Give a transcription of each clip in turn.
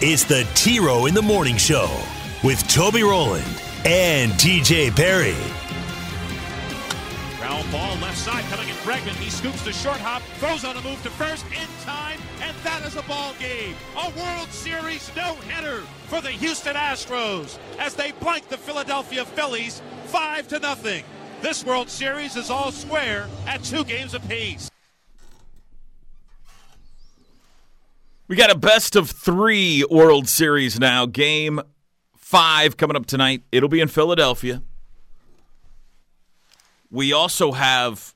it's the T Row in the Morning Show with Toby Rowland and TJ Perry. Ground ball left side coming in Bregman. He scoops the short hop, throws on a move to first in time, and that is a ball game. A World Series no-hitter for the Houston Astros as they blank the Philadelphia Phillies five to nothing. This World Series is all square at two games apiece. We got a best of three World Series now. Game five coming up tonight. It'll be in Philadelphia. We also have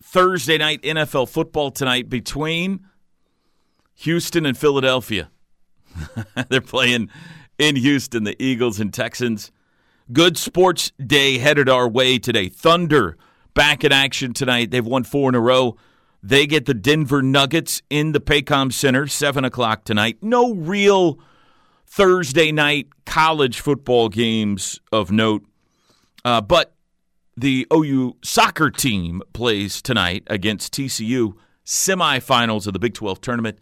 Thursday night NFL football tonight between Houston and Philadelphia. They're playing in Houston, the Eagles and Texans. Good sports day headed our way today. Thunder back in action tonight. They've won four in a row. They get the Denver Nuggets in the Paycom Center, 7 o'clock tonight. No real Thursday night college football games of note. Uh, but the OU soccer team plays tonight against TCU, semifinals of the Big 12 tournament.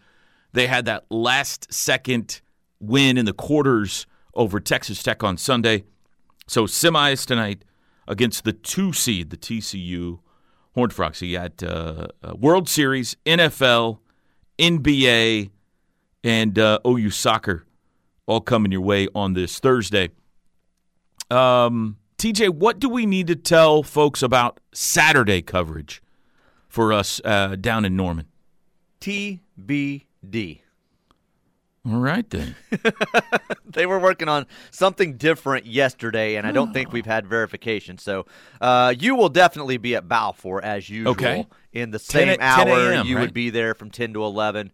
They had that last second win in the quarters over Texas Tech on Sunday. So semis tonight against the two seed, the TCU Horned Frogs. So you got uh, uh, World Series, NFL, NBA, and uh, OU soccer all coming your way on this Thursday. Um, TJ, what do we need to tell folks about Saturday coverage for us uh, down in Norman? TBD. All right, then. they were working on something different yesterday, and I don't think we've had verification. So uh, you will definitely be at Balfour as usual. Okay. In the same 10 hour, a.m., you right? would be there from 10 to 11.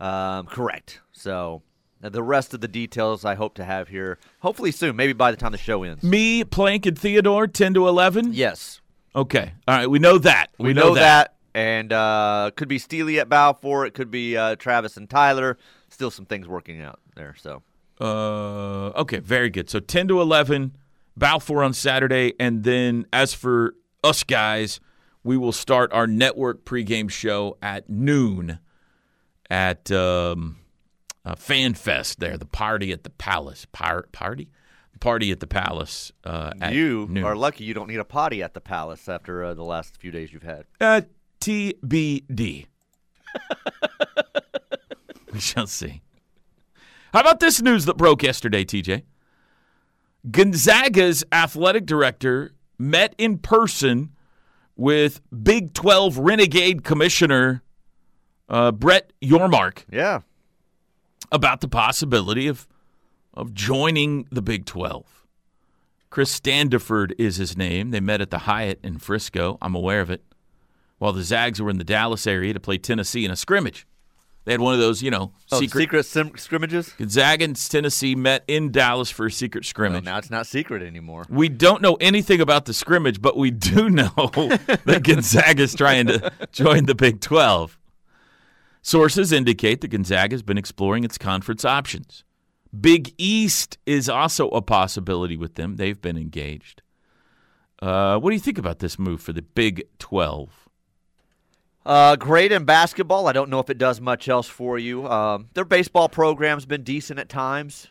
Um, correct. So the rest of the details I hope to have here, hopefully soon, maybe by the time the show ends. Me, Plank, and Theodore, 10 to 11? Yes. Okay. All right. We know that. We, know, that. And uh, could be Steely at Balfour. It could be uh, Travis and Tyler. Still some things working out there. So Uh, okay, very good. So 10 to 11, Balfour on Saturday. And then as for us guys, we will start our network pregame show at noon at um, uh, Fan Fest there, the party at the Palace. Par- party? Party at the Palace. Uh, at you noon. are lucky you don't need a potty at the Palace after uh, the last few days you've had. Uh, TBD. we shall see. How about this news that broke yesterday, TJ? Gonzaga's athletic director met in person with Big 12 Renegade Commissioner uh, Brett Yormark Yeah. about the possibility of of joining the Big 12. Chris Standiford is his name. They met at the Hyatt in Frisco. I'm aware of it. While the Zags were in the Dallas area to play Tennessee in a scrimmage. They had one of those, you know, Oh, secret, secret, sim- scrimmages? Gonzaga and Tennessee met in Dallas for a secret Well, scrimmage. now it's not secret anymore. We don't know anything about the scrimmage, but we do know that Gonzaga is trying to join the Big 12. Sources indicate that Gonzaga has been exploring its conference options. Big East is also a possibility with them. They've been engaged. Uh, what do you think about this move for the Big 12? Uh, great in basketball. I don't know if it does much else for you. Um, their baseball program's been decent at times.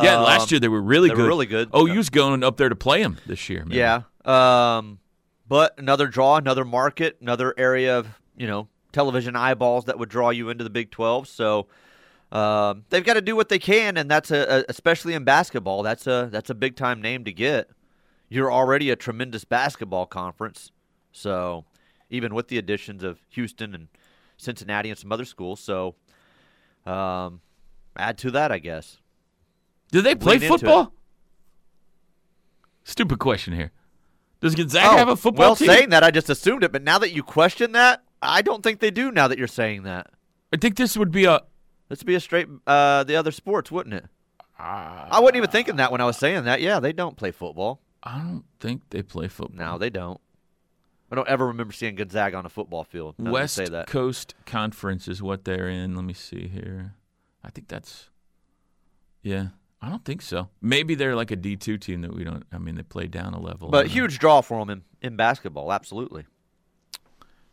Yeah, Um, last year they were really they were good. really good. OU's going up there to play them this year. Man. Yeah. Um, but another draw, another market, another area of you know television eyeballs that would draw you into the Big Twelve. So um, they've got to do what they can, and that's a, a especially in basketball. That's a that's a big time name to get. You're already a tremendous basketball conference, so even with the additions of Houston and Cincinnati and some other schools, so um, add to that, I guess. Do they play Lean football? Stupid question here. Does Gonzaga Oh, have a football well, team? saying that, I just assumed it. But now that you question that, I don't think they do. Now that you're saying that, I think this would be a This would be a straight uh, the other sports, wouldn't it? I wasn't even thinking that when I was saying that. Yeah, they don't play football. I don't think they play football. No, they don't. I don't ever remember seeing Gonzaga on a football field. now that you West say that. Coast Conference is what they're in. Let me see here. I think that's. Yeah, I don't think so. Maybe they're like a D two team that we don't. I mean, they play down a level. But don't know. huge draw for them in, in basketball, absolutely.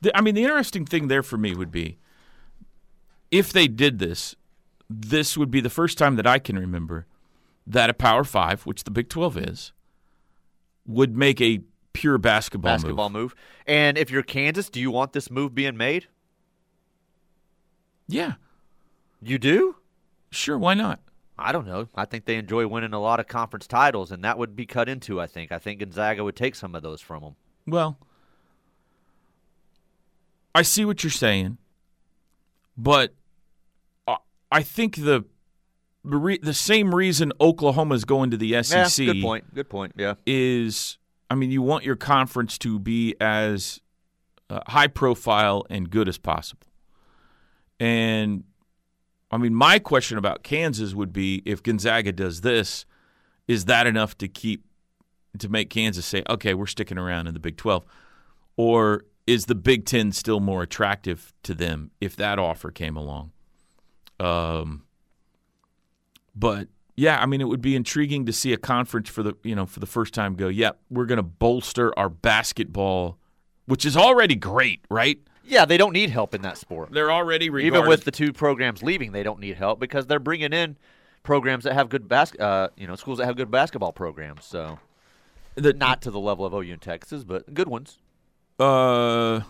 The, I mean, the interesting thing there for me would be if they did this, this would be the first time that I can remember that a Power Five, which the Big 12 is, would make a pure basketball, Basketball move. move. And if you're Kansas, do you want this move being made? Yeah, You do? sure. Why not? I don't know. I think they enjoy winning a lot of conference titles, and that would be cut into, I think. I think Gonzaga would take some of those from them. Well, I see what you're saying, but I- I think the the same reason Oklahoma's going to the SEC Yeah, good point. Good point. Yeah. is I mean, you want your conference to be as uh, high profile and good as possible. And I mean, my question about Kansas would be if Gonzaga does this, is that enough to keep to make Kansas say, "Okay, we're sticking around in the Big 12?" Or is the Big 10 still more attractive to them if that offer came along? Um but yeah, I mean, it would be intriguing to see a conference for the you know for the first time go. Yep, we're going to bolster our basketball, which is already great, right? Yeah, they don't need help in that sport. They're already regarded. Even with the two programs leaving, they don't need help because they're bringing in programs that have good bas- uh, you know, schools that have good basketball programs. So the, not to the level of OU and Texas, but good ones. uh,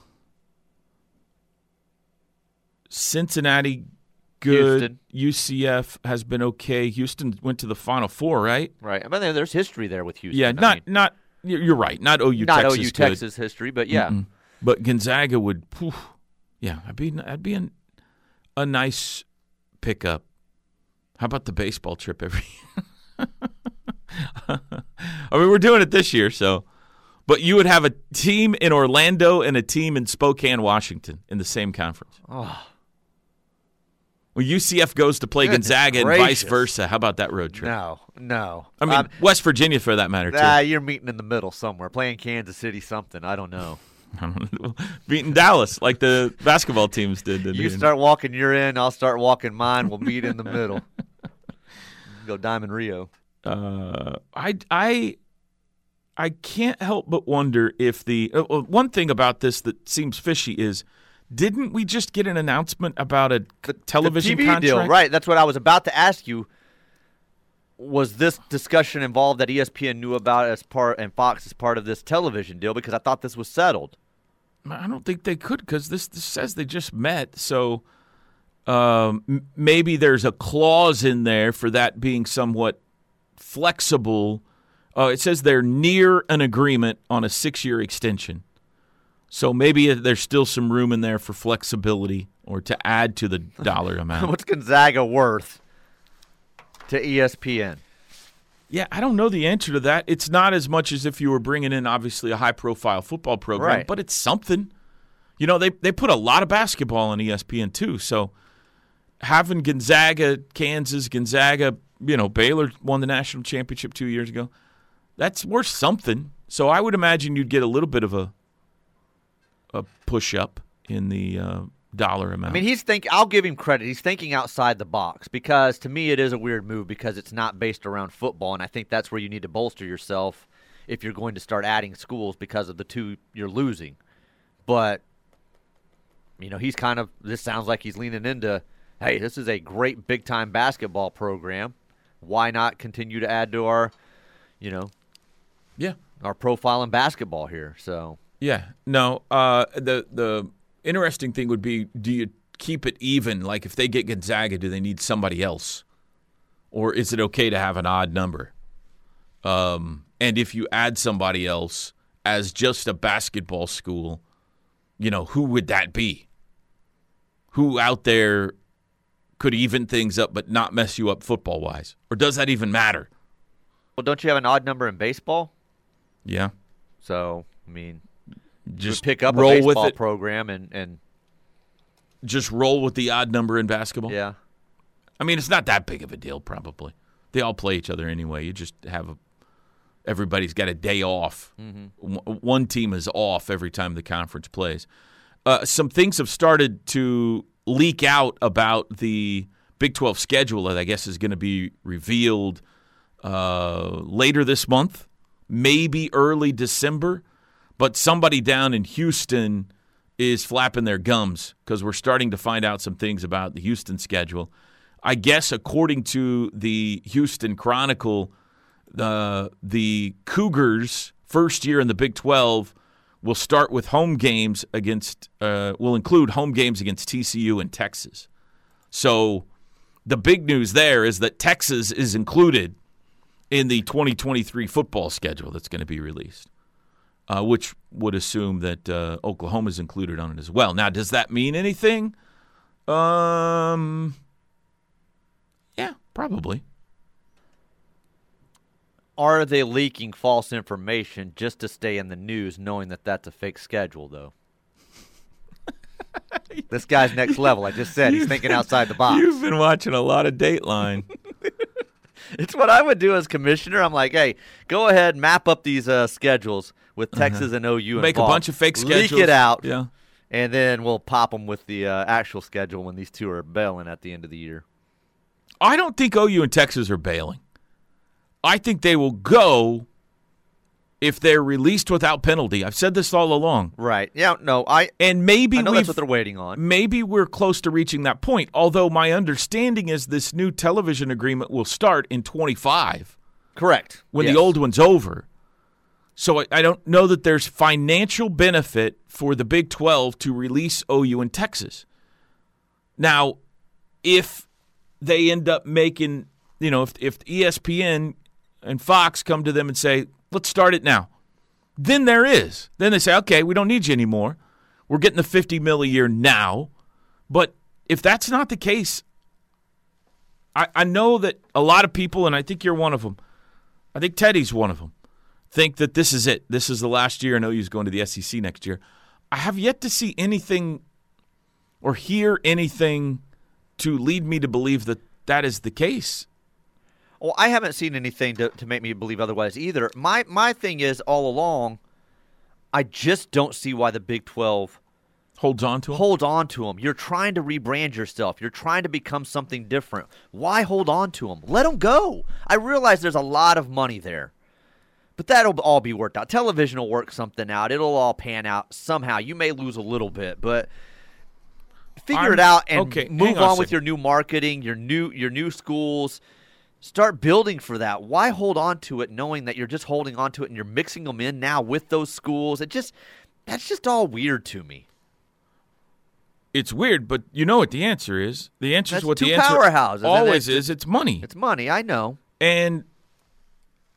Cincinnati, good. UCF has been okay. Houston went to the Final Four, right? Right. I mean, there's history there with Houston. yeah, I not mean, not. You're you're right. Not OU. not Texas OU good. Texas history, but yeah. Mm-mm. But Gonzaga would, yeah, I'd be, I'd be an, a nice pickup. How about the baseball trip every? I mean, we're doing it this year, so. But you would have a team in Orlando and a team in Spokane, Washington, in the same conference. Oh, Well, UCF goes to play Goodness Gonzaga and vice versa. How about that road trip? no, no. I mean, Um, West Virginia for that matter too. ah, you're meeting in the middle somewhere, playing Kansas City something. I don't know. Beating Dallas like the basketball teams did. didn't You start walking your end, I'll start walking mine. We'll meet in the middle. Go Diamond Rio. uh, I I I can't help but wonder if the uh, one thing about this that seems fishy is didn't we just get an announcement about a c- television the TV contract? deal, right? That's what I was about to ask you. Was this discussion involved that ESPN knew about as part and Fox as part of this television deal? Because I thought this was settled. I don't think they could because this, this says they just met. So um, maybe there's a clause in there for that being somewhat flexible. Uh, it says they're near an agreement on a six-year extension. So maybe there's still some room in there for flexibility or to add to the dollar amount. What's Gonzaga worth to ESPN? Yeah, I don't know the answer to that. It's not as much as if you were bringing in obviously a high profile football program, Right. but it's something. You know, they they put a lot of basketball on ESPN too. So having Gonzaga, Kansas, Gonzaga, you know, Baylor won the national championship 2 years ago. That's worth something. So I would imagine you'd get a little bit of a push up in the uh, dollar amount. I mean, he's think. I'll give him credit. He's thinking outside the box because to me it is a weird move because it's not based around football, and I think that's where you need to bolster yourself if you're going to start adding schools because of the two you're losing. But you know, he's kind of. This sounds like he's leaning into. Hey, this is a great big time basketball program. Why not continue to add to our, you know, yeah. our profile in basketball here? So Yeah. No. Uh, the the interesting thing would be: do you keep it even? Like, if they get Gonzaga, do they need somebody else, or is it okay to have an odd number? Um, and if you add somebody else as just a basketball school, you know, who would that be? Who out there could even things up but not mess you up football wise? Or does that even matter? well, don't you have an odd number in baseball? Yeah. So I mean, Just pick up roll a with baseball it. program and and Just roll with the odd number in basketball. yeah. I mean, it's not that big of a deal, probably. They all play each other anyway. You just have a, everybody's got a day off. W- One team is off every time the conference plays. Uh, some things have started to leak out about the Big 12 schedule that I guess is going to be revealed uh, later this month, maybe early December. But somebody down in Houston is flapping their gums because we're starting to find out some things about the Houston schedule. I guess according to the Houston Chronicle, the the Cougars' first year in the Big 12 will start with home games against uh, will include home games against TCU and Texas. So the big news there is that Texas is included in the 2023 football schedule that's going to be released, uh, which would assume that uh, Oklahoma is included on it as well. Now, does that mean anything? Um, yeah, probably. Are they leaking false information just to stay in the news, knowing that that's a fake schedule, though? this guy's next level. I just said he's thinking been- outside the box. You've been watching a lot of Dateline. It's what I would do as commissioner. I'm like, hey, go ahead, map up these uh, schedules with Texas and OU. Uh-huh. Make a bunch of fake schedules. Leak it out, Yeah. and then we'll pop them with the uh, actual schedule when these two are bailing at the end of the year. I don't think OU and Texas are bailing. I think they will go if they're released without penalty. I've said this all along. Right? Yeah. No, I. And maybe I know that's what they're waiting on. maybe we're close to reaching that point. Although my understanding is this new television agreement will start in 25 Correct. when Yes. the old one's over. So I, I don't know that there's financial benefit for the Big 12 to release OU in Texas. Now, if they end up making, you know, if, if ESPN and Fox come to them and say, let's start it now, then there is. Then they say, okay, we don't need you anymore. We're getting the 50 mil a year now. But if that's not the case, I, I know that a lot of people, and I think you're one of them, I think Teddy's one of them, think that this is it. This is the last year, and OU's going to the SEC next year. I have yet to see anything or hear anything to lead me to believe that that is the case. Well, I haven't seen anything to, to make me believe otherwise either. My my thing is all along, I just don't see why the Big Twelve Holds on to him. hold on to them. You're trying to rebrand yourself. You're trying to become something different. Why hold on to them? Let them go. I realize there's a lot of money there. But that'll all be worked out. Television will work something out. It'll all pan out somehow. You may lose a little bit, but figure I'm- it out and okay, move on on with your new marketing, your new your new schools. Start building for that. Why hold on to it knowing that you're just holding on to it and you're mixing them in now with those schools? It just that's just all weird to me. It's weird, but you know what the answer is. The answer is That's what two the answer powerhouses, always is. It's money. It's money, I know. and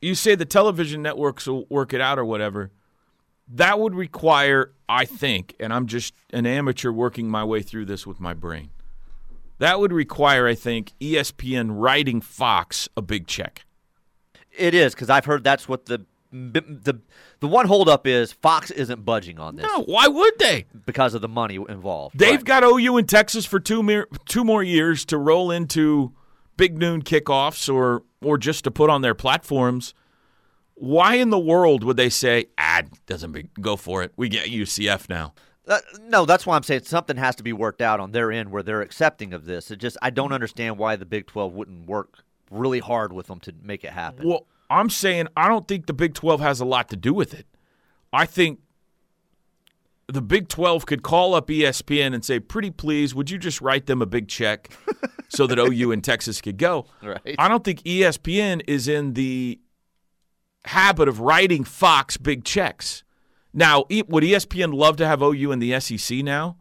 you say the television networks will work it out or whatever, that would require, I think, and I'm just an amateur working my way through this with my brain. That would require, I think, ESPN writing Fox a big check. It is because I've heard that's what the the the one holdup is. Fox isn't budging on this No, why would they? because of the money involved. They've Right. got OU in Texas for two mer- two more years to roll into big noon kickoffs or or just to put on their platforms. Why in the world would they say, "Ah, doesn't be, go for it. We get UCF now." Uh, no, that's why I'm saying something has to be worked out on their end where they're accepting of this. It just I don't understand why the Big Twelve wouldn't work really hard with them to make it happen. Well, I'm saying I don't think the Big 12 has a lot to do with it. I think the Big 12 could call up ESPN and say, "Pretty please, would you just write them a big check so that OU and Texas could go?" Right. I don't think ESPN is in the habit of writing Fox big checks. Now, would ESPN love to have OU in the SEC now?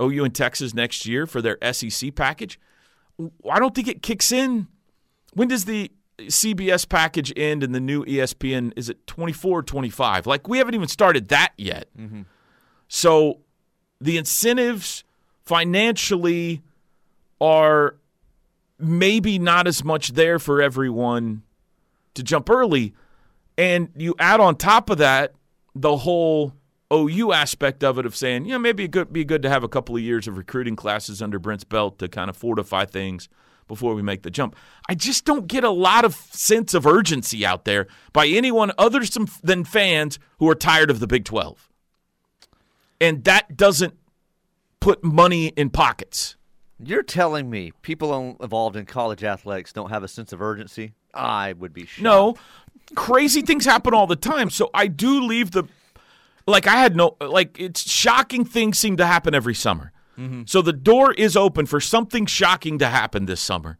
OU in Texas next year for their SEC package? I don't think it kicks in. When does the CBS package end and the new ESPN is it 24 or 25? Like we haven't even started that yet. Mm-hmm. So the incentives financially are maybe not as much there for everyone to jump early. And you add on top of that the whole OU aspect of it of saying, you know, maybe it could be good to have a couple of years of recruiting classes under Brent's belt to kind of fortify things before we make the jump. I just don't get a lot of sense of urgency out there by anyone other than fans who are tired of the Big 12. And that doesn't put money in pockets. You're telling me people involved in college athletics don't have a sense of urgency? I would be shocked. No, crazy things happen all the time. So I do leave the like I had no like it's shocking things seem to happen every summer. Mm-hmm. So the door is open for something shocking to happen this summer.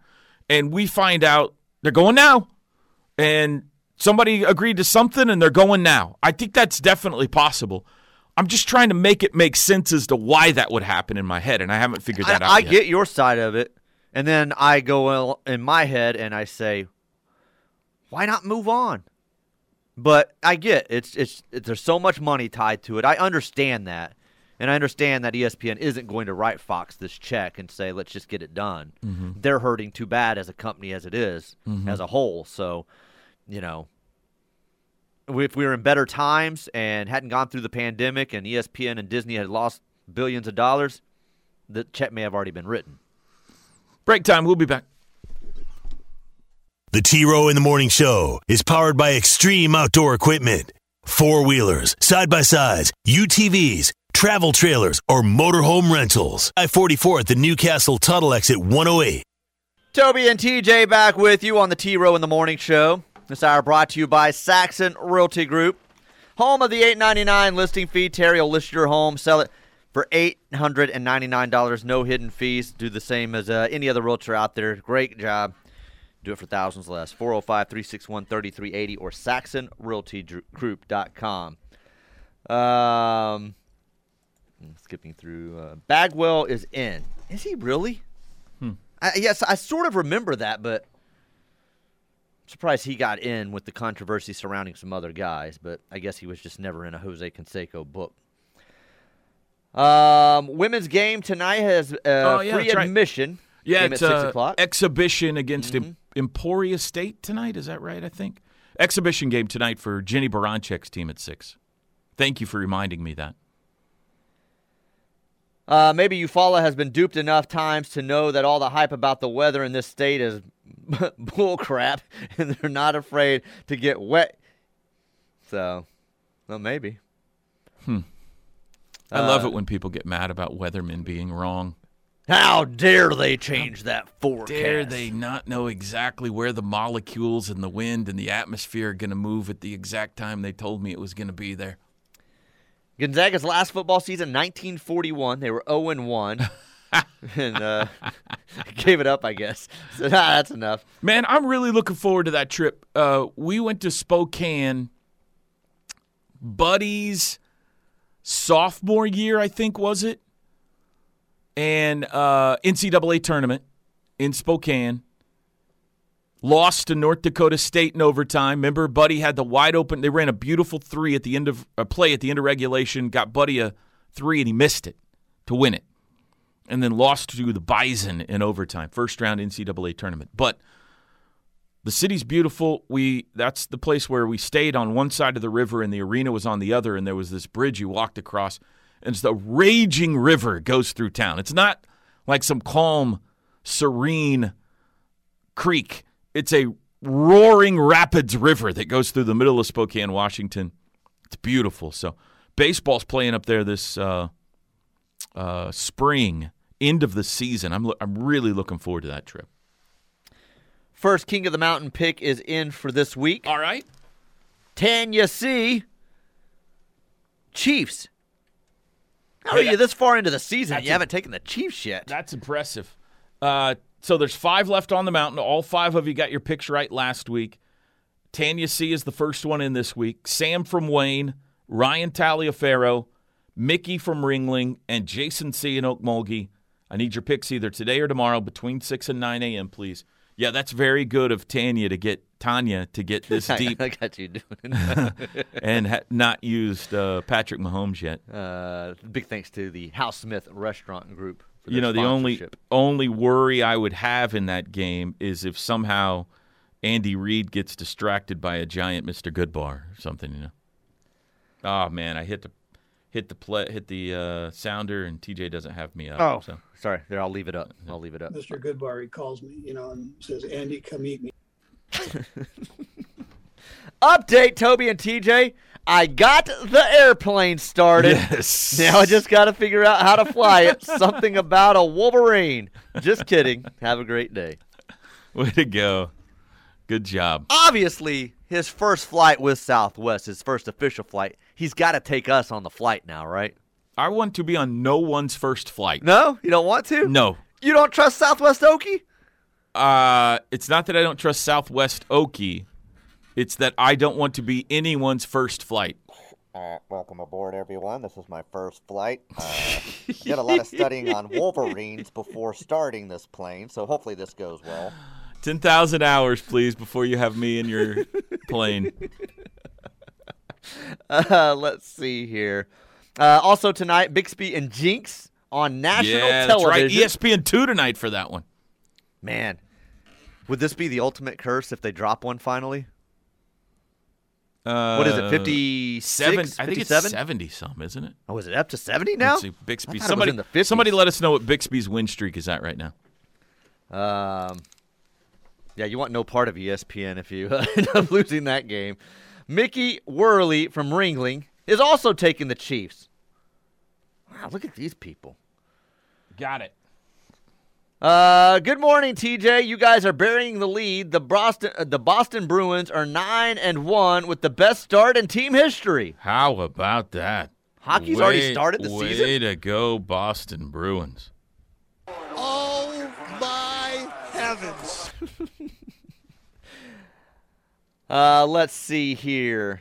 And we find out they're going now. And somebody agreed to something and they're going now. I think that's definitely possible. I'm just trying to make it make sense as to why that would happen in my head, and I haven't figured that I, out. I yet. get your side of it, and then I go in my head and I say, "Why not move on?" But I get it's, it's it's there's so much money tied to it. I understand that, and I understand that ESPN isn't going to write Fox this check and say, "Let's just get it done." Mm-hmm. They're hurting too bad as a company as it is, mm-hmm. as a whole. So, you know, if we were in better times and hadn't gone through the pandemic, and ESPN and Disney had lost billions of dollars, the check may have already been written. Break time. We'll be back. The T Row in the Morning Show is powered by Extreme Outdoor Equipment. Four wheelers, side by sides, UTVs, travel trailers, or motorhome rentals. I 44 at the Newcastle Tuttle exit 108. Toby and TJ back with you on the T Row in the Morning Show. This hour brought to you by Saxon Realty Group. Home of the 899 listing fee. Terry will list your home, sell it for $899. No hidden fees. Do the same as uh, any other realtor out there. Great job. Do it for thousands less. 405 361 3380 or saxonrealtygroup.com. Um, skipping through. Uh, Bagwell is in. Is he really? Hmm. I, yes, I sort of remember that, but surprised he got in with the controversy surrounding some other guys, but I guess he was just never in a Jose Canseco book. Um, women's game tonight has uh, oh, yeah, free admission. Right. Yeah, it's a uh, exhibition against mm-hmm. Emporia State tonight. Is that right? I think exhibition game tonight for Jennie Baranczyk's team at six. Thank you for reminding me that. Uh, maybe Eufaula has been duped enough times to know that all the hype about the weather in this state is bullcrap, and they're not afraid to get wet. So, well, maybe. Hmm. I uh, love it when people get mad about weathermen being wrong. How dare they change that forecast? Dare they not know exactly where the molecules and the wind and the atmosphere are going to move at the exact time they told me it was going to be there? Gonzaga's last football season, 1941. They were 0 and 1. and uh, gave it up, I guess. So nah, that's enough. Man, I'm really looking forward to that trip. Uh, we went to Spokane, buddies, sophomore year, I think, was it? and uh, NCAA tournament in Spokane. Lost to North Dakota State in overtime. Remember, Buddy had the wide open. They ran a beautiful three at the end of a play at the end of regulation. Got Buddy a three, and he missed it to win it, and then lost to the Bison in overtime. First round NCAA tournament. But the city's beautiful. We that's the place where we stayed on one side of the river, and the arena was on the other, and there was this bridge you walked across and it's the raging river goes through town. It's not like some calm, serene creek. It's a roaring rapids river that goes through the middle of Spokane, Washington. It's beautiful. So baseball's playing up there this uh, uh, spring, end of the season. I'm I'm really looking forward to that trip. First King of the Mountain pick is in for this week. All right. Tanya C. Chiefs how are you this far into the season? You haven't taken the Chiefs yet. That's impressive. Uh, so there's five left on the mountain. All five of you got your picks right last week. Tanya C is the first one in this week. Sam from Wayne, Ryan Taliaferro, Mickey from Ringling, and Jason C in Okmulgee. I need your picks either today or tomorrow between 6 and 9 a.m., please. Yeah, that's very good of Tanya to get Tanya to get this deep. I got you doing and ha- not used uh, Patrick Mahomes yet. Uh, big thanks to the Hal Smith Restaurant Group. You know, the only only worry I would have in that game is if somehow Andy Reid gets distracted by a giant Mr. Goodbar or something. You know. Oh man, I hit the hit the play, hit the uh, sounder, and TJ doesn't have me up. Oh, so. sorry. There, I'll leave it up. I'll leave it up. Mr. Goodbar, he calls me, you know, and says, Andy, come eat me. Update, Toby and TJ. I got the airplane started. Yes. Now I just got to figure out how to fly it. Something about a Wolverine. Just kidding. Have a great day. Way to go. Good job. Obviously, his first flight with Southwest, his first official flight, he's got to take us on the flight now, right? I want to be on no one's first flight. No, you don't want to. No. you don't trust Southwest Okie. Uh, it's not that I don't trust Southwest Okie. It's that I don't want to be anyone's first flight. Uh, welcome aboard, everyone. This is my first flight. Uh, did a lot of studying on Wolverines before starting this plane, so hopefully this goes well. 10,000 hours, please, before you have me in your plane. Uh, let's see here. Uh, also tonight, Bixby and Jenks on national yeah, that's right. E. ESPN 2 tonight for that one. Man, would this be the ultimate curse if they drop one finally? Uh, What is it, Fifty seven? I think it's 57? 70 some, isn't it? Oh, is it up to 70 now? Let's see, Bixby. I thought it was Somebody, in the 50s. somebody let us know what Bixby's win streak is at right now. Um, yeah, you want no part of ESPN if you end up losing that game. Mickey Worley from Ringling is also taking the Chiefs. Wow, look at these people. Got it. Uh, good morning, TJ. You guys are burying the lead. The Boston, uh, the Boston Bruins are nine and one with the best start in team history. How about that? Hockey's already started the way season? Way to go, Boston Bruins. Oh my heavens. Uh, let's see here.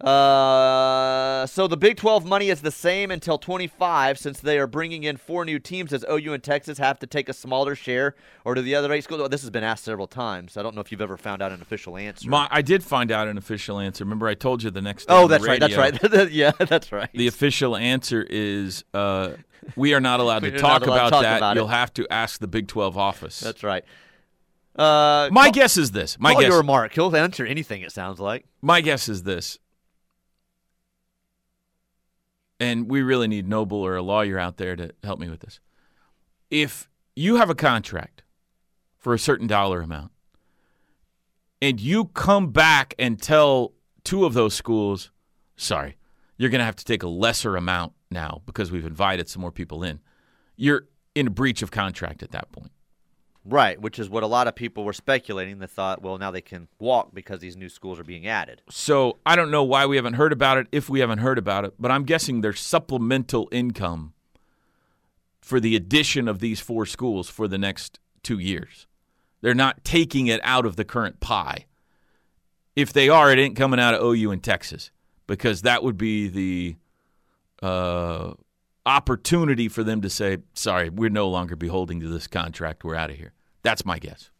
Uh, so the Big 12 money is the same until 25 since they are bringing in four new teams as OU and Texas have to take a smaller share or do the other eight schools? This has been asked several times. I don't know if you've ever found out an official answer. My, I did find out an official answer. Remember, I told you the next day. oh, on the that's right. That's right. yeah, that's right. The official answer is uh, we are not allowed to talk allowed to about talk that. about. You'll have to ask the Big 12 office. that's right. Uh, my call, guess is this. My call guess. Yormark. He'll answer anything, it sounds like. My guess is this. And we really need Noble or a lawyer out there to help me with this. If you have a contract for a certain dollar amount and you come back and tell two of those schools, sorry, you're going to have to take a lesser amount now because we've invited some more people in, you're in a breach of contract at that point. Right, which is what a lot of people were speculating. They thought, well, now they can walk because these new schools are being added. So I don't know why we haven't heard about it, if we haven't heard about it, but I'm guessing there's supplemental income for the addition of these four schools for the next two years. They're not taking it out of the current pie. If they are, it ain't coming out of OU in Texas because that would be the uh, opportunity for them to say, sorry, we're no longer beholding to this contract. We're out of here. That's my guess.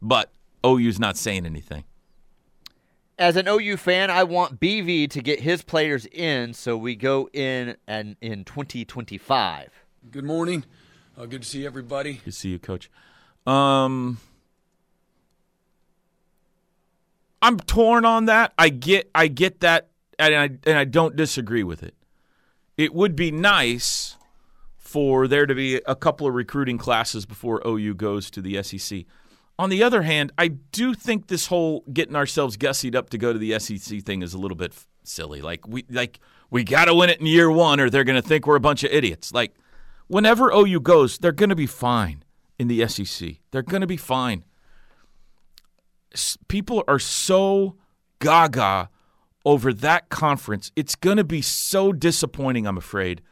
But OU's not saying anything. As an OU fan, I want BV to get his players in so we go in and in 2025. Good morning. Uh, good to see everybody. Good to see you, Coach. Um, I'm torn on that. I get, I get that, and I and I don't disagree with it. It would be nice for there to be a couple of recruiting classes before OU goes to the SEC. On the other hand, I do think this whole getting ourselves gussied up to go to the SEC thing is a little bit silly. Like we like we got to win it in year 1 or they're going to think we're a bunch of idiots. Like whenever OU goes, they're going to be fine in the SEC. They're going to be fine. People are so gaga over that conference. It's going to be so disappointing, I'm afraid,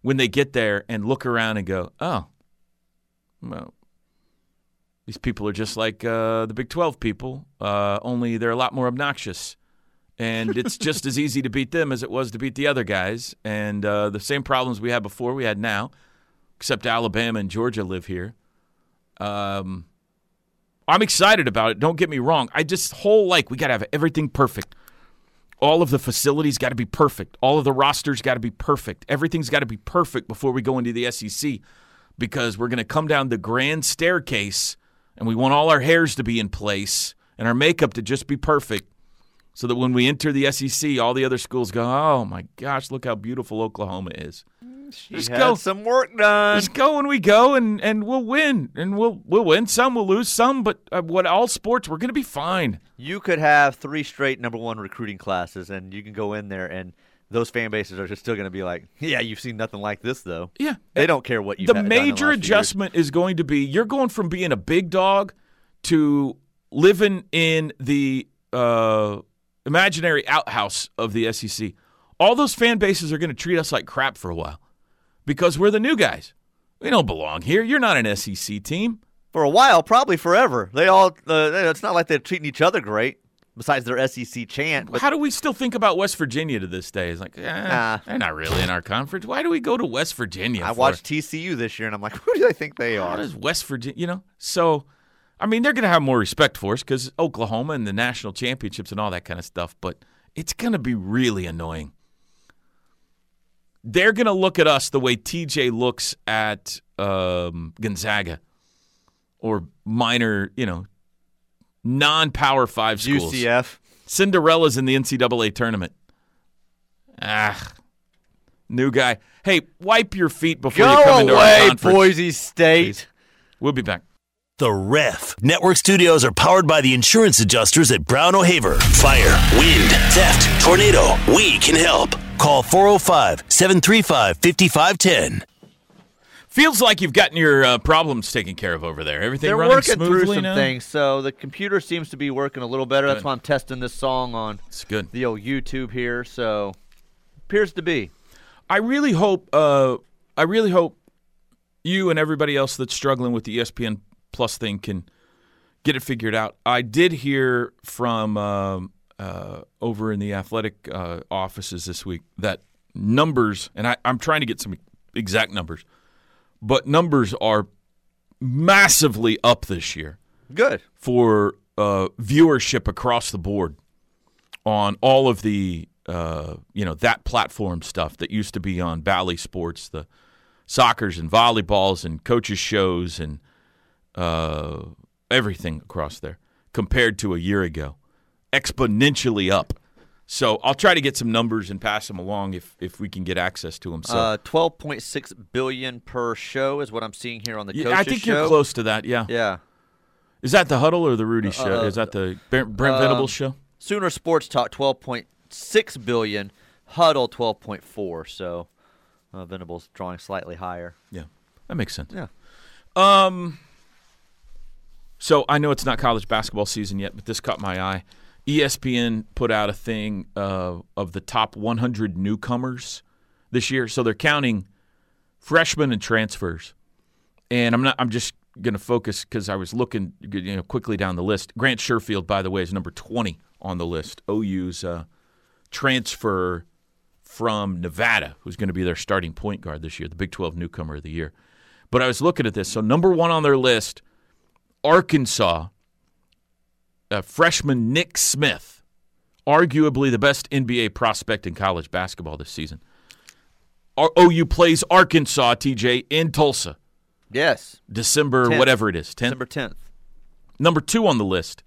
when they get there and look around and go, oh, well, these people are just like uh, the Big 12 people, uh, only they're a lot more obnoxious. And it's just as easy to beat them as it was to beat the other guys. And uh, the same problems we had before, we had now, except Alabama and Georgia live here. Um, I'm excited about it. Don't get me wrong. I just whole like we got to have everything perfect. All of the facilities got to be perfect. All of the rosters got to be perfect. Everything's got to be perfect before we go into the SEC because we're going to come down the grand staircase and we want all our hairs to be in place and our makeup to just be perfect so that when we enter the SEC, all the other schools go, "Oh my gosh, look how beautiful Oklahoma is." She Just had go. some work done. Just go when we go, and, and we'll win, and we'll we'll win some, we'll lose some, but uh, what all sports, we're gonna be fine. You could have three straight number one recruiting classes, and you can go in there, and those fan bases are just still going to be like, "Yeah, you've seen nothing like this, though." Yeah, They don't care what you. the major adjustment is going to be you're going from being a big dog to living in the uh, imaginary outhouse of the SEC. All those fan bases are going to treat us like crap for a while because we're the new guys. We don't belong here. You're not an SEC team. for a while, probably forever. They all. Uh, it's not like they're treating each other great. Besides their SEC chant, but How do we still think about West Virginia to this day? It's like, eh, Nah. they're not really in our conference. Why do we go to West Virginia? I for? watched TCU this year, and I'm like, who do they think they are? does West Virginia, you know? So, I mean, they're going to have more respect for us because Oklahoma and the national championships and all that kind of stuff, but it's going to be really annoying. They're going to look at us the way TJ looks at um, Gonzaga or minor, you know, non power five schools. UCF. Cinderella's in the NCAA tournament. Ah, new guy. Hey, wipe your feet before you come Go into our away, conference. Boise State. We'll be back. The Ref. Network studios are powered by the insurance adjusters at Brown O'Haver. Fire, wind, theft, tornado. We can help. Call 405 735 5510. Feels like you've gotten your uh, problems taken care of over there. Everything They're running working smoothly through some now? things, so the computer seems to be working a little better. That's Good. why I'm testing this song on It's good. the old YouTube here. So appears to be. I really hope. Uh, I really hope you and everybody else that's struggling with the ESPN Plus thing can get it figured out. I did hear from um, uh, over in the athletic uh, offices this week that numbers, and I, I'm trying to get some exact numbers, but numbers are massively up this year. Good. for uh, viewership across the board on all of the uh, you know that platform stuff that used to be on Bally Sports, the soccer's and volleyballs and coaches shows and uh, everything across there compared to a year ago, exponentially up. So I'll try to get some numbers and pass them along if if we can get access to them. So Uh, 12.6 billion per show is what I'm seeing here on the yeah, I think show. you're close to that. Yeah. Yeah. Is that the huddle or the Rudy show? Uh, Is that the Brent, Brent um, Venables show? Sooner Sports Talk 12.6 billion, Huddle 12.4. So uh, Venables drawing slightly higher. Yeah, that makes sense. Yeah. Um. So I know it's not college basketball season yet, but this caught my eye. ESPN put out a thing uh, of the top 100 newcomers this year. So they're counting freshmen and transfers, and I'm not. I'm just going to focus because I was looking you know quickly down the list. Grant Sherfield, by the way, is number 20 on the list. OU's uh, transfer from Nevada, who's going to be their starting point guard this year, the Big 12 newcomer of the year. But I was looking at this. So, number one on their list, Arkansas, uh, freshman Nick Smith, arguably the best NBA prospect in college basketball this season. R- OU plays Arkansas, TJ, in Tulsa, Yes. December, 10th. whatever it is, 10th. December 10th. Number two on the list,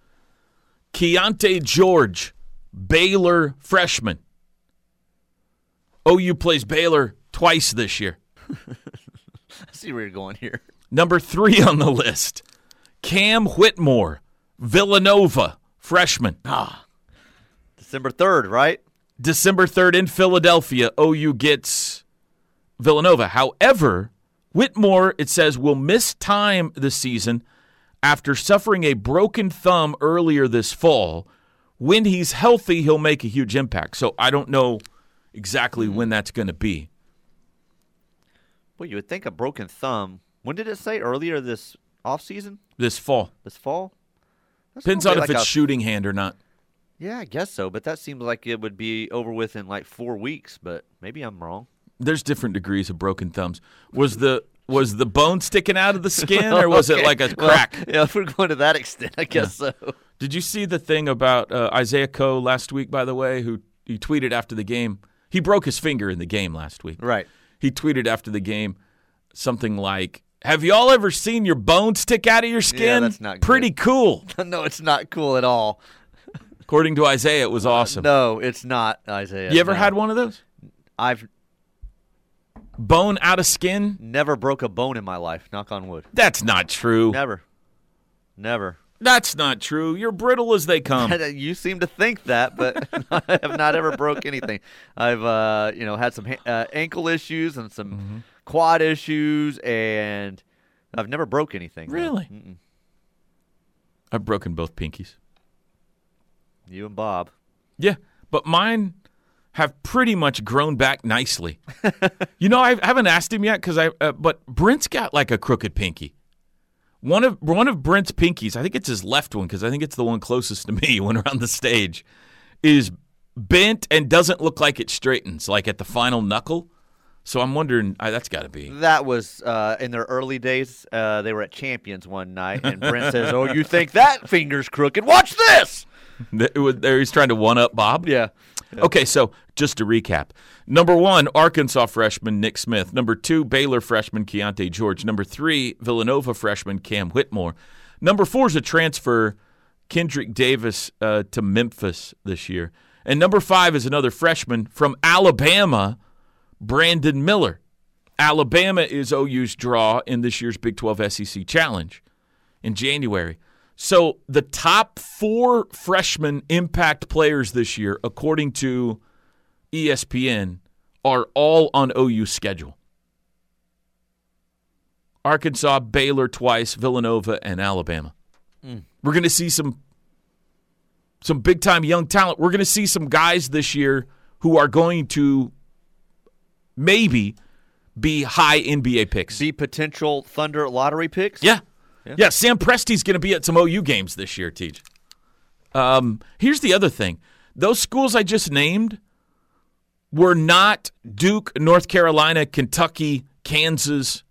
Keyonte George, Baylor freshman. OU plays Baylor twice this year. I see where you're going here. Number three on the list, Cam Whitmore, Villanova freshman. Ah, December 3rd, right? December 3rd in Philadelphia, OU gets Villanova. However, Whitmore, it says, will miss time this season after suffering a broken thumb earlier this fall. When he's healthy, he'll make a huge impact. So I don't know exactly when that's going to be. Well, you would think a broken thumb. When did it say earlier this off season? This fall. This fall? That's Depends on if like it's a- shooting hand or not. Yeah, I guess so. But that seems like it would be over with in like four weeks. But maybe I'm wrong. There's different degrees of broken thumbs. Was the was the bone sticking out of the skin or was it like a Well, crack? yeah, if we're going to that extent, I guess so. Did you see the thing about uh, Isaiah Coe last week? By the way, who he tweeted after the game, he broke his finger in the game last week. Right. He tweeted after the game something like, "Have y'all ever seen your bone stick out of your skin? Yeah, that's not good. Pretty cool." no, it's not cool at all. According to Isaiah, it was awesome. No, it's not, Isaiah. you ever No. had one of those? I've Bone out of skin? never broke a bone in my life. Knock on wood. That's not true. Never. Never. That's not true. You're brittle as they come. you seem to think that, but I have not ever broke anything. I've, uh, you know, had some ha- uh, ankle issues and some Mm-hmm. Quad issues, and I've never broke anything. Really? I've broken both pinkies. You and Bob. Yeah, but mine have pretty much grown back nicely. you know, I haven't asked him yet because I. Uh, but Brent's got like a crooked pinky. One of one of Brent's pinkies, I think it's his left one because I think it's the one closest to me when we're on the stage, is bent and doesn't look like it straightens, like at the final knuckle. So I'm wondering, uh, that's got to be. That was uh, in their early days. Uh, they were at Champions one night, and Brent says, "Oh, you think that finger's crooked? Watch this." It was- there He's trying to one up Bob. Yeah. Okay, so just to recap number one, Arkansas freshman Nick Smith. Number two, Baylor freshman Keyonte George. Number three, Villanova freshman Cam Whitmore. Number four is a transfer, Kendric Davis uh, to Memphis this year. And number five is another freshman from Alabama, Brandon Miller. Alabama is OU's draw in this year's Big 12 SEC Challenge in January. So the top four freshman impact players this year, according to ESPN, are all on OU's schedule. Arkansas, Baylor twice, Villanova, and Alabama. Mm. We're going to see some some big time young talent. We're going to see some guys this year who are going to maybe be high NBA picks. Be potential Thunder lottery picks. Yeah. Yeah, Sam Presti's going to be at some OU games this year, Teach. Um, here's the other thing. Those schools I just named were not Duke, North Carolina, Kentucky, Kansas.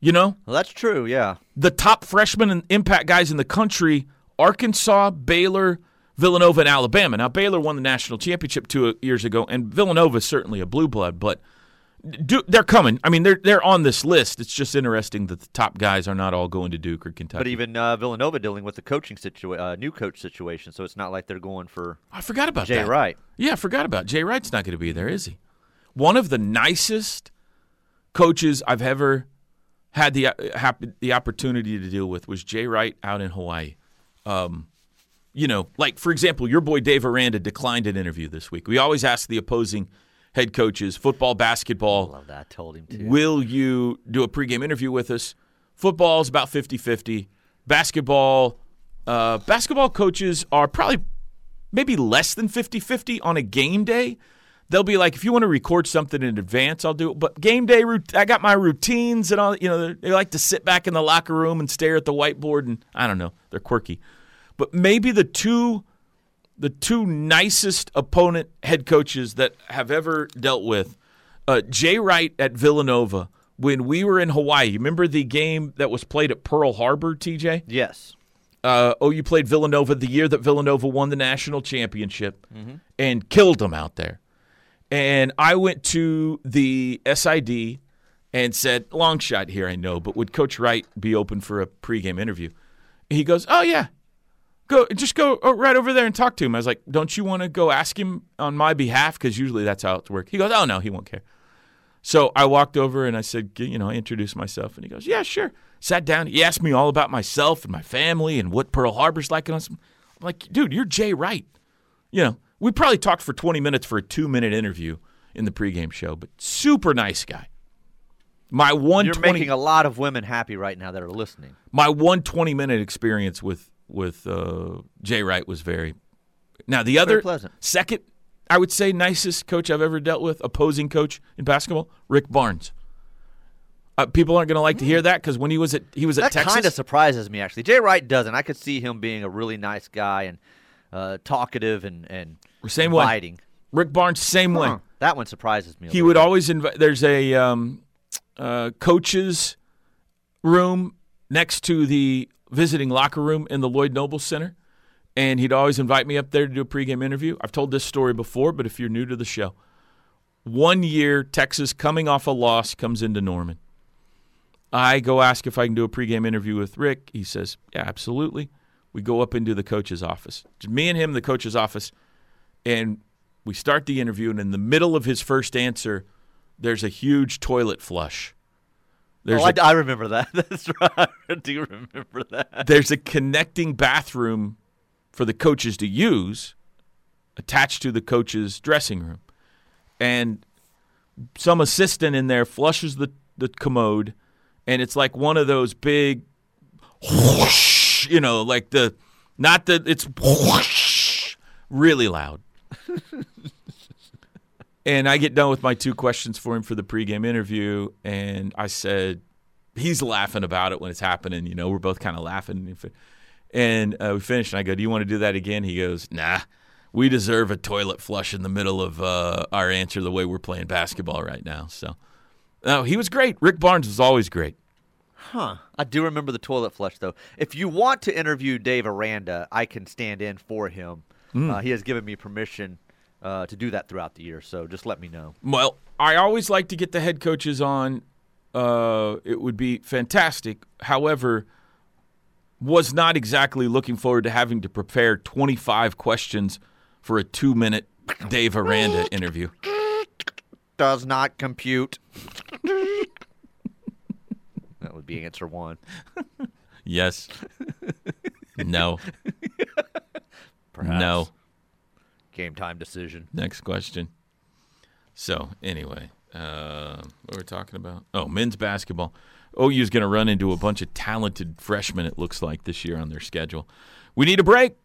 You know, Well, that's true. Yeah. the top freshmen and impact guys in the country Arkansas, Baylor, Villanova, and Alabama. Now, Baylor won the national championship two years ago, and Villanova is certainly a blue blood, but Duke, they're coming. I mean, they're they're on this list. It's just interesting that the top guys are not all going to Duke or Kentucky. But even uh, Villanova dealing with the coaching situation, uh, new coach situation, so it's not like they're going for I forgot about Jay that. Wright. Yeah, I forgot about Jay Wright's not going to be there, is he? One of the nicest coaches I've ever had the uh, the opportunity to deal with was Jay Wright out in Hawaii. Um, you know, like for example, your boy Dave Aranda declined an interview this week. We always ask the opposing head coaches, football, basketball, I Love that. I told him to. Will you do a pregame interview with us? Football is about 50 50. Basketball, uh, basketball coaches are probably maybe less than 50 50 on a game day. They'll be like, if you want to record something in advance, I'll do it. But game day, I got my routines and all. You know, they like to sit back in the locker room and stare at the whiteboard, and I don't know, they're quirky. But maybe the two the two nicest opponent head coaches that have ever dealt with. Uh, Jay Wright at Villanova when we were in Hawaii. You remember the game that was played at Pearl Harbor, TJ? Yes. Uh, oh, you played Villanova the year that Villanova won the national championship and killed them out there. And I went to the SID and said, long shot here, I know, but would Coach Wright be open for a pregame interview? He goes, oh, yeah, go just go oh, right over there and talk to him. I was like, don't you want to go ask him on my behalf? Because usually that's how it works. He goes, oh no, he won't care. So I walked over and I said, you know, I introduced myself, and he goes, yeah, sure. Sat down. He asked me all about myself and my family and what Pearl Harbor's like. And I'm like, dude, you're Jay Wright. You know, we probably talked for 20 minutes for a two minute interview in the pregame show, but super nice guy. My one You're making a lot of women happy right now that are listening. my one 20 minute experience with with uh, Jay Wright was very. Now the other pleasant. second, I would say nicest coach I've ever dealt with, opposing coach in basketball, Rick Barnes. Uh, people aren't going to like to hear that because when he was at he was at Texas, kind of surprises me, actually. Jay Wright doesn't. I could see him being a really nice guy and uh, talkative and and Same way. inviting. Rick Barnes, same way. That one surprises me. A He would bit. always invite. There's a um, uh, coach's room next to the visiting locker room in the Lloyd Noble Center, and he'd always invite me up there to do a pregame interview. I've told this story before, but if you're new to the show, one year Texas coming off a loss comes into Norman. I go ask if I can do a pregame interview with Rick. He says, "Yeah, absolutely." We go up into the coach's office. Me and him, the coach's office, and we start the interview. And in the middle of his first answer, there's a huge toilet flush. There's oh, a- I, I remember that. That's right. I do remember that. there's a connecting bathroom for the coaches to use attached to the coach's dressing room. And some assistant in there flushes the, the commode, and it's like one of those big whoosh, you know, like the not the it's whoosh, really loud. and I get done with my two questions for him for the pregame interview, and I said, he's laughing about it when it's happening. You know, we're both kind of laughing. And uh, we finished, and I go, "Do you want to do that again?" He goes, "Nah, we deserve a toilet flush in the middle of uh, our answer the way we're playing basketball right now." So, no, he was great. Rick Barnes was always great. Huh. I do remember the toilet flush, though. If you want to interview Dave Aranda, I can stand in for him. Uh, he has given me permission uh, to do that throughout the year, so just let me know. Well, I always like to get the head coaches on. Uh, it would be fantastic. However, was not exactly looking forward to having to prepare 25 questions for a two minute Dave Aranda interview. Does not compute. that would be answer one. Yes. No. Perhaps. No. Game time decision. Next question. So, anyway, uh, what were we talking about? Oh, men's basketball. OU's going to run into a bunch of talented freshmen, it looks like, this year on their schedule. We need a break.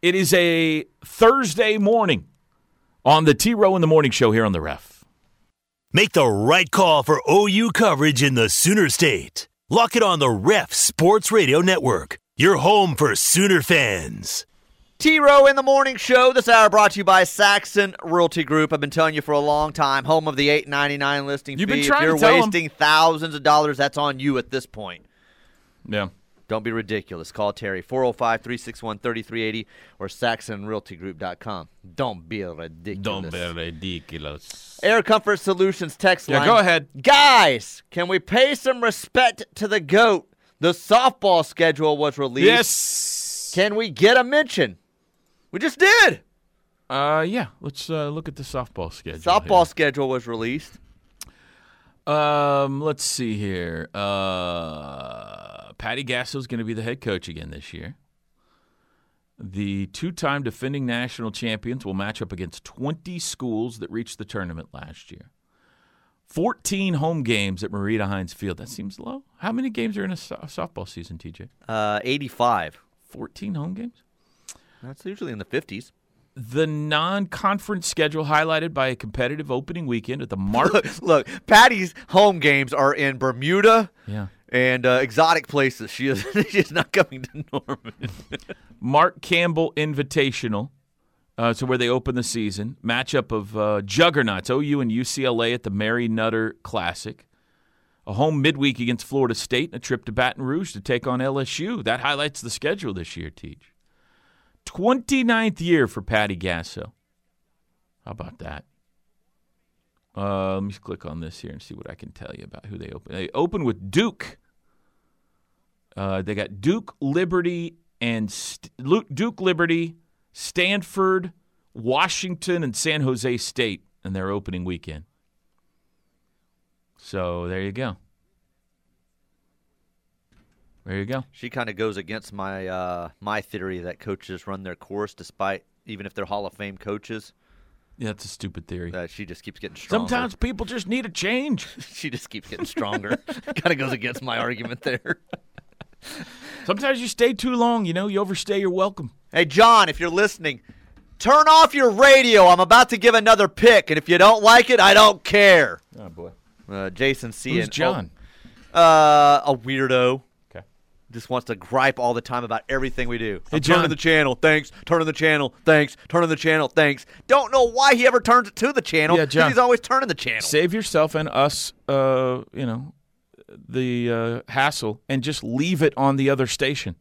It is a Thursday morning on the T Row in the Morning Show here on the ref. Make the right call for OU coverage in the Sooner State. Lock it on the Ref Sports Radio Network, your home for Sooner fans. T Row in the Morning Show. This hour brought to you by Saxon Realty Group. I've been telling you for a long time, home of the eight ninety nine listing You've fee. Been trying if you're tell 'em. wasting thousands of dollars, that's on you at this point. Yeah. Don't be ridiculous. Call Terry 405 361 3380 or saxonrealtygroup.com. Don't be ridiculous. Don't be ridiculous. Air Comfort Solutions text Yeah, line. go ahead. Guys, can we pay some respect to the GOAT? The softball schedule was released. Yes. Can we get a mention? We just did. Uh, yeah. Let's uh, look at the softball schedule. Softball here. schedule was released. Um, let's see here. Uh, Patty Gasso's going to be the head coach again this year. The two-time defending national champions will match up against 20 schools that reached the tournament last year. 14 home games at Marita Hynes Field. That seems low. How many games are in a so- softball season, TJ? Uh, 85. 14 home games? That's usually in the 50s. The non-conference schedule highlighted by a competitive opening weekend at the Mark Look, look, Patty's home games are in Bermuda Yeah. and uh, exotic places. She is she's not coming to Norman. Mark Campbell Invitational. Uh, so where they open the season, matchup of uh, juggernauts OU and UCLA at the Mary Nutter Classic, a home midweek against Florida State, and a trip to Baton Rouge to take on LSU. That highlights the schedule this year. Teach 29th year for Patty Gasso. How about that? Uh, let me click on this here and see what I can tell you about who they open. They open with Duke. Uh, they got Duke, Liberty, and St- Duke, Liberty, Stanford, Washington, and San Jose State in their opening weekend. So there you go. There you go. She kind of goes against my uh, my theory that coaches run their course despite even if they're Hall of Fame coaches. Yeah, that's a stupid theory. That she just keeps getting stronger. Sometimes people just need a change. she just keeps getting stronger. kind of goes against my argument there. Sometimes you stay too long. You know, you overstay your welcome. Hey, John, if you're listening, turn off your radio. I'm about to give another pick, and if you don't like it, I don't care. Oh boy. Uh, Jason C. Who's and- John? Uh, a weirdo. Just wants to gripe all the time about everything we do. Hey, turning the channel, thanks. Turning the channel, thanks. Turning the channel, thanks. Don't know why he ever turns it to the channel. Yeah, John. He's always turning the channel. Save yourself and us, uh, you know, the uh, hassle, and just leave it on the other station.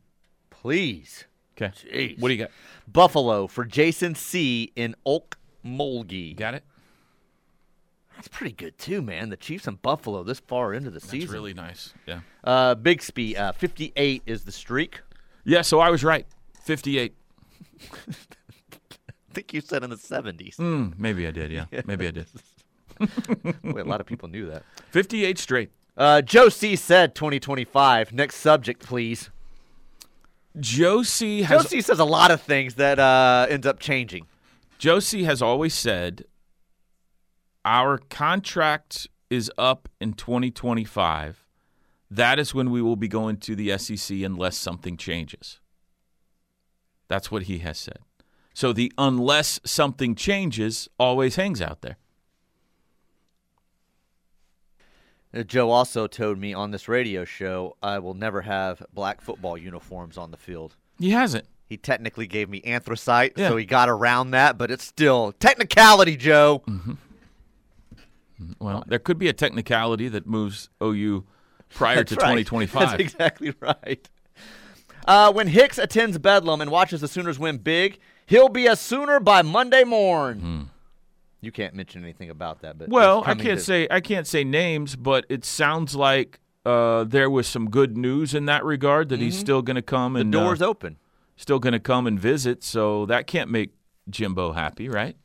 Please. Okay. Jeez. What do you got? Buffalo for Jason C. in Okmulgee. Got it? That's pretty good too, man. The Chiefs and Buffalo this far into the That's season. That's really nice. Yeah. Uh, Bixby, uh, 58 is the streak. Yeah. So I was right. 58. I think you said in the 70s. Mm, maybe I did, yeah. Maybe I did. Wait, a lot of people knew that. 58 straight. Uh, Joe C said 2025. Next subject, please. Josie has C says a lot of things that uh, ends up changing. Josie has always said our contract is up in 2025. That is when we will be going to the SEC unless something changes. That's what he has said. So the unless something changes always hangs out there. Uh, Joe also told me on this radio show I will never have black football uniforms on the field. He hasn't. He technically gave me anthracite, Yeah. so he got around that, but it's still technicality, Joe. Well, there could be a technicality that moves OU prior to right. 2025. That's exactly right. Uh, when Hicks attends Bedlam and watches the Sooners win big, he'll be a Sooner by Monday morn. You can't mention anything about that, but Hmm. Well, I can't to- say I can't say names, but it sounds like uh, there was some good news in that regard that he's still going to come and the door's uh, open. still going to come and visit. So that can't make Jimbo happy, right?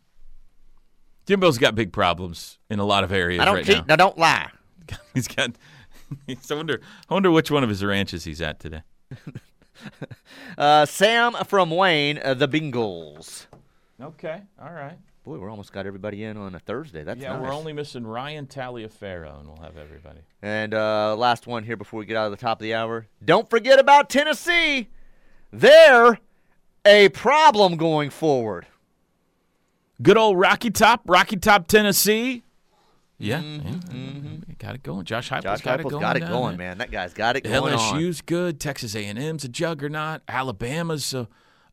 Jimbo's got big problems in a lot of areas I don't right cheat. now. Now don't lie. He's got. I wonder. I wonder which one of his ranches he's at today. Uh, Sam from Wayne, uh, the Bengals. Okay. All right. Boy, we're almost got everybody in on a Thursday. That's yeah, we're only missing Ryan Taliaferro, and we'll have everybody. And uh, last one here before we get out of the top of the hour. Don't forget about Tennessee. They're a problem going forward. Good old Rocky Top, Rocky Top, Tennessee. Yeah, yeah, got it going. Josh Heupel's Mm-hmm. Josh got it going. got it down going, there. man. That guy's got it going on. LSU's good. Texas A&M's a juggernaut. Alabama's a,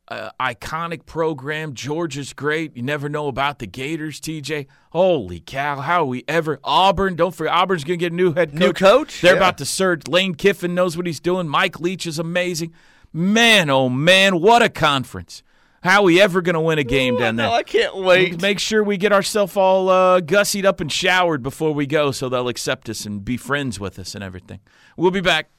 a iconic program. Georgia's great. You never know about the Gators. TJ, holy cow! How are we ever? Auburn, don't forget Auburn's going to get a new head coach. New coach? They're Yeah. about to surge. Lane Kiffin knows what he's doing. Mike Leach is amazing. Man, oh man, what a conference! How are we ever going to win a game down there? No, I can't wait. Make sure we get ourselves all uh, gussied up and showered before we go so they'll accept us and be friends with us and everything. We'll be back.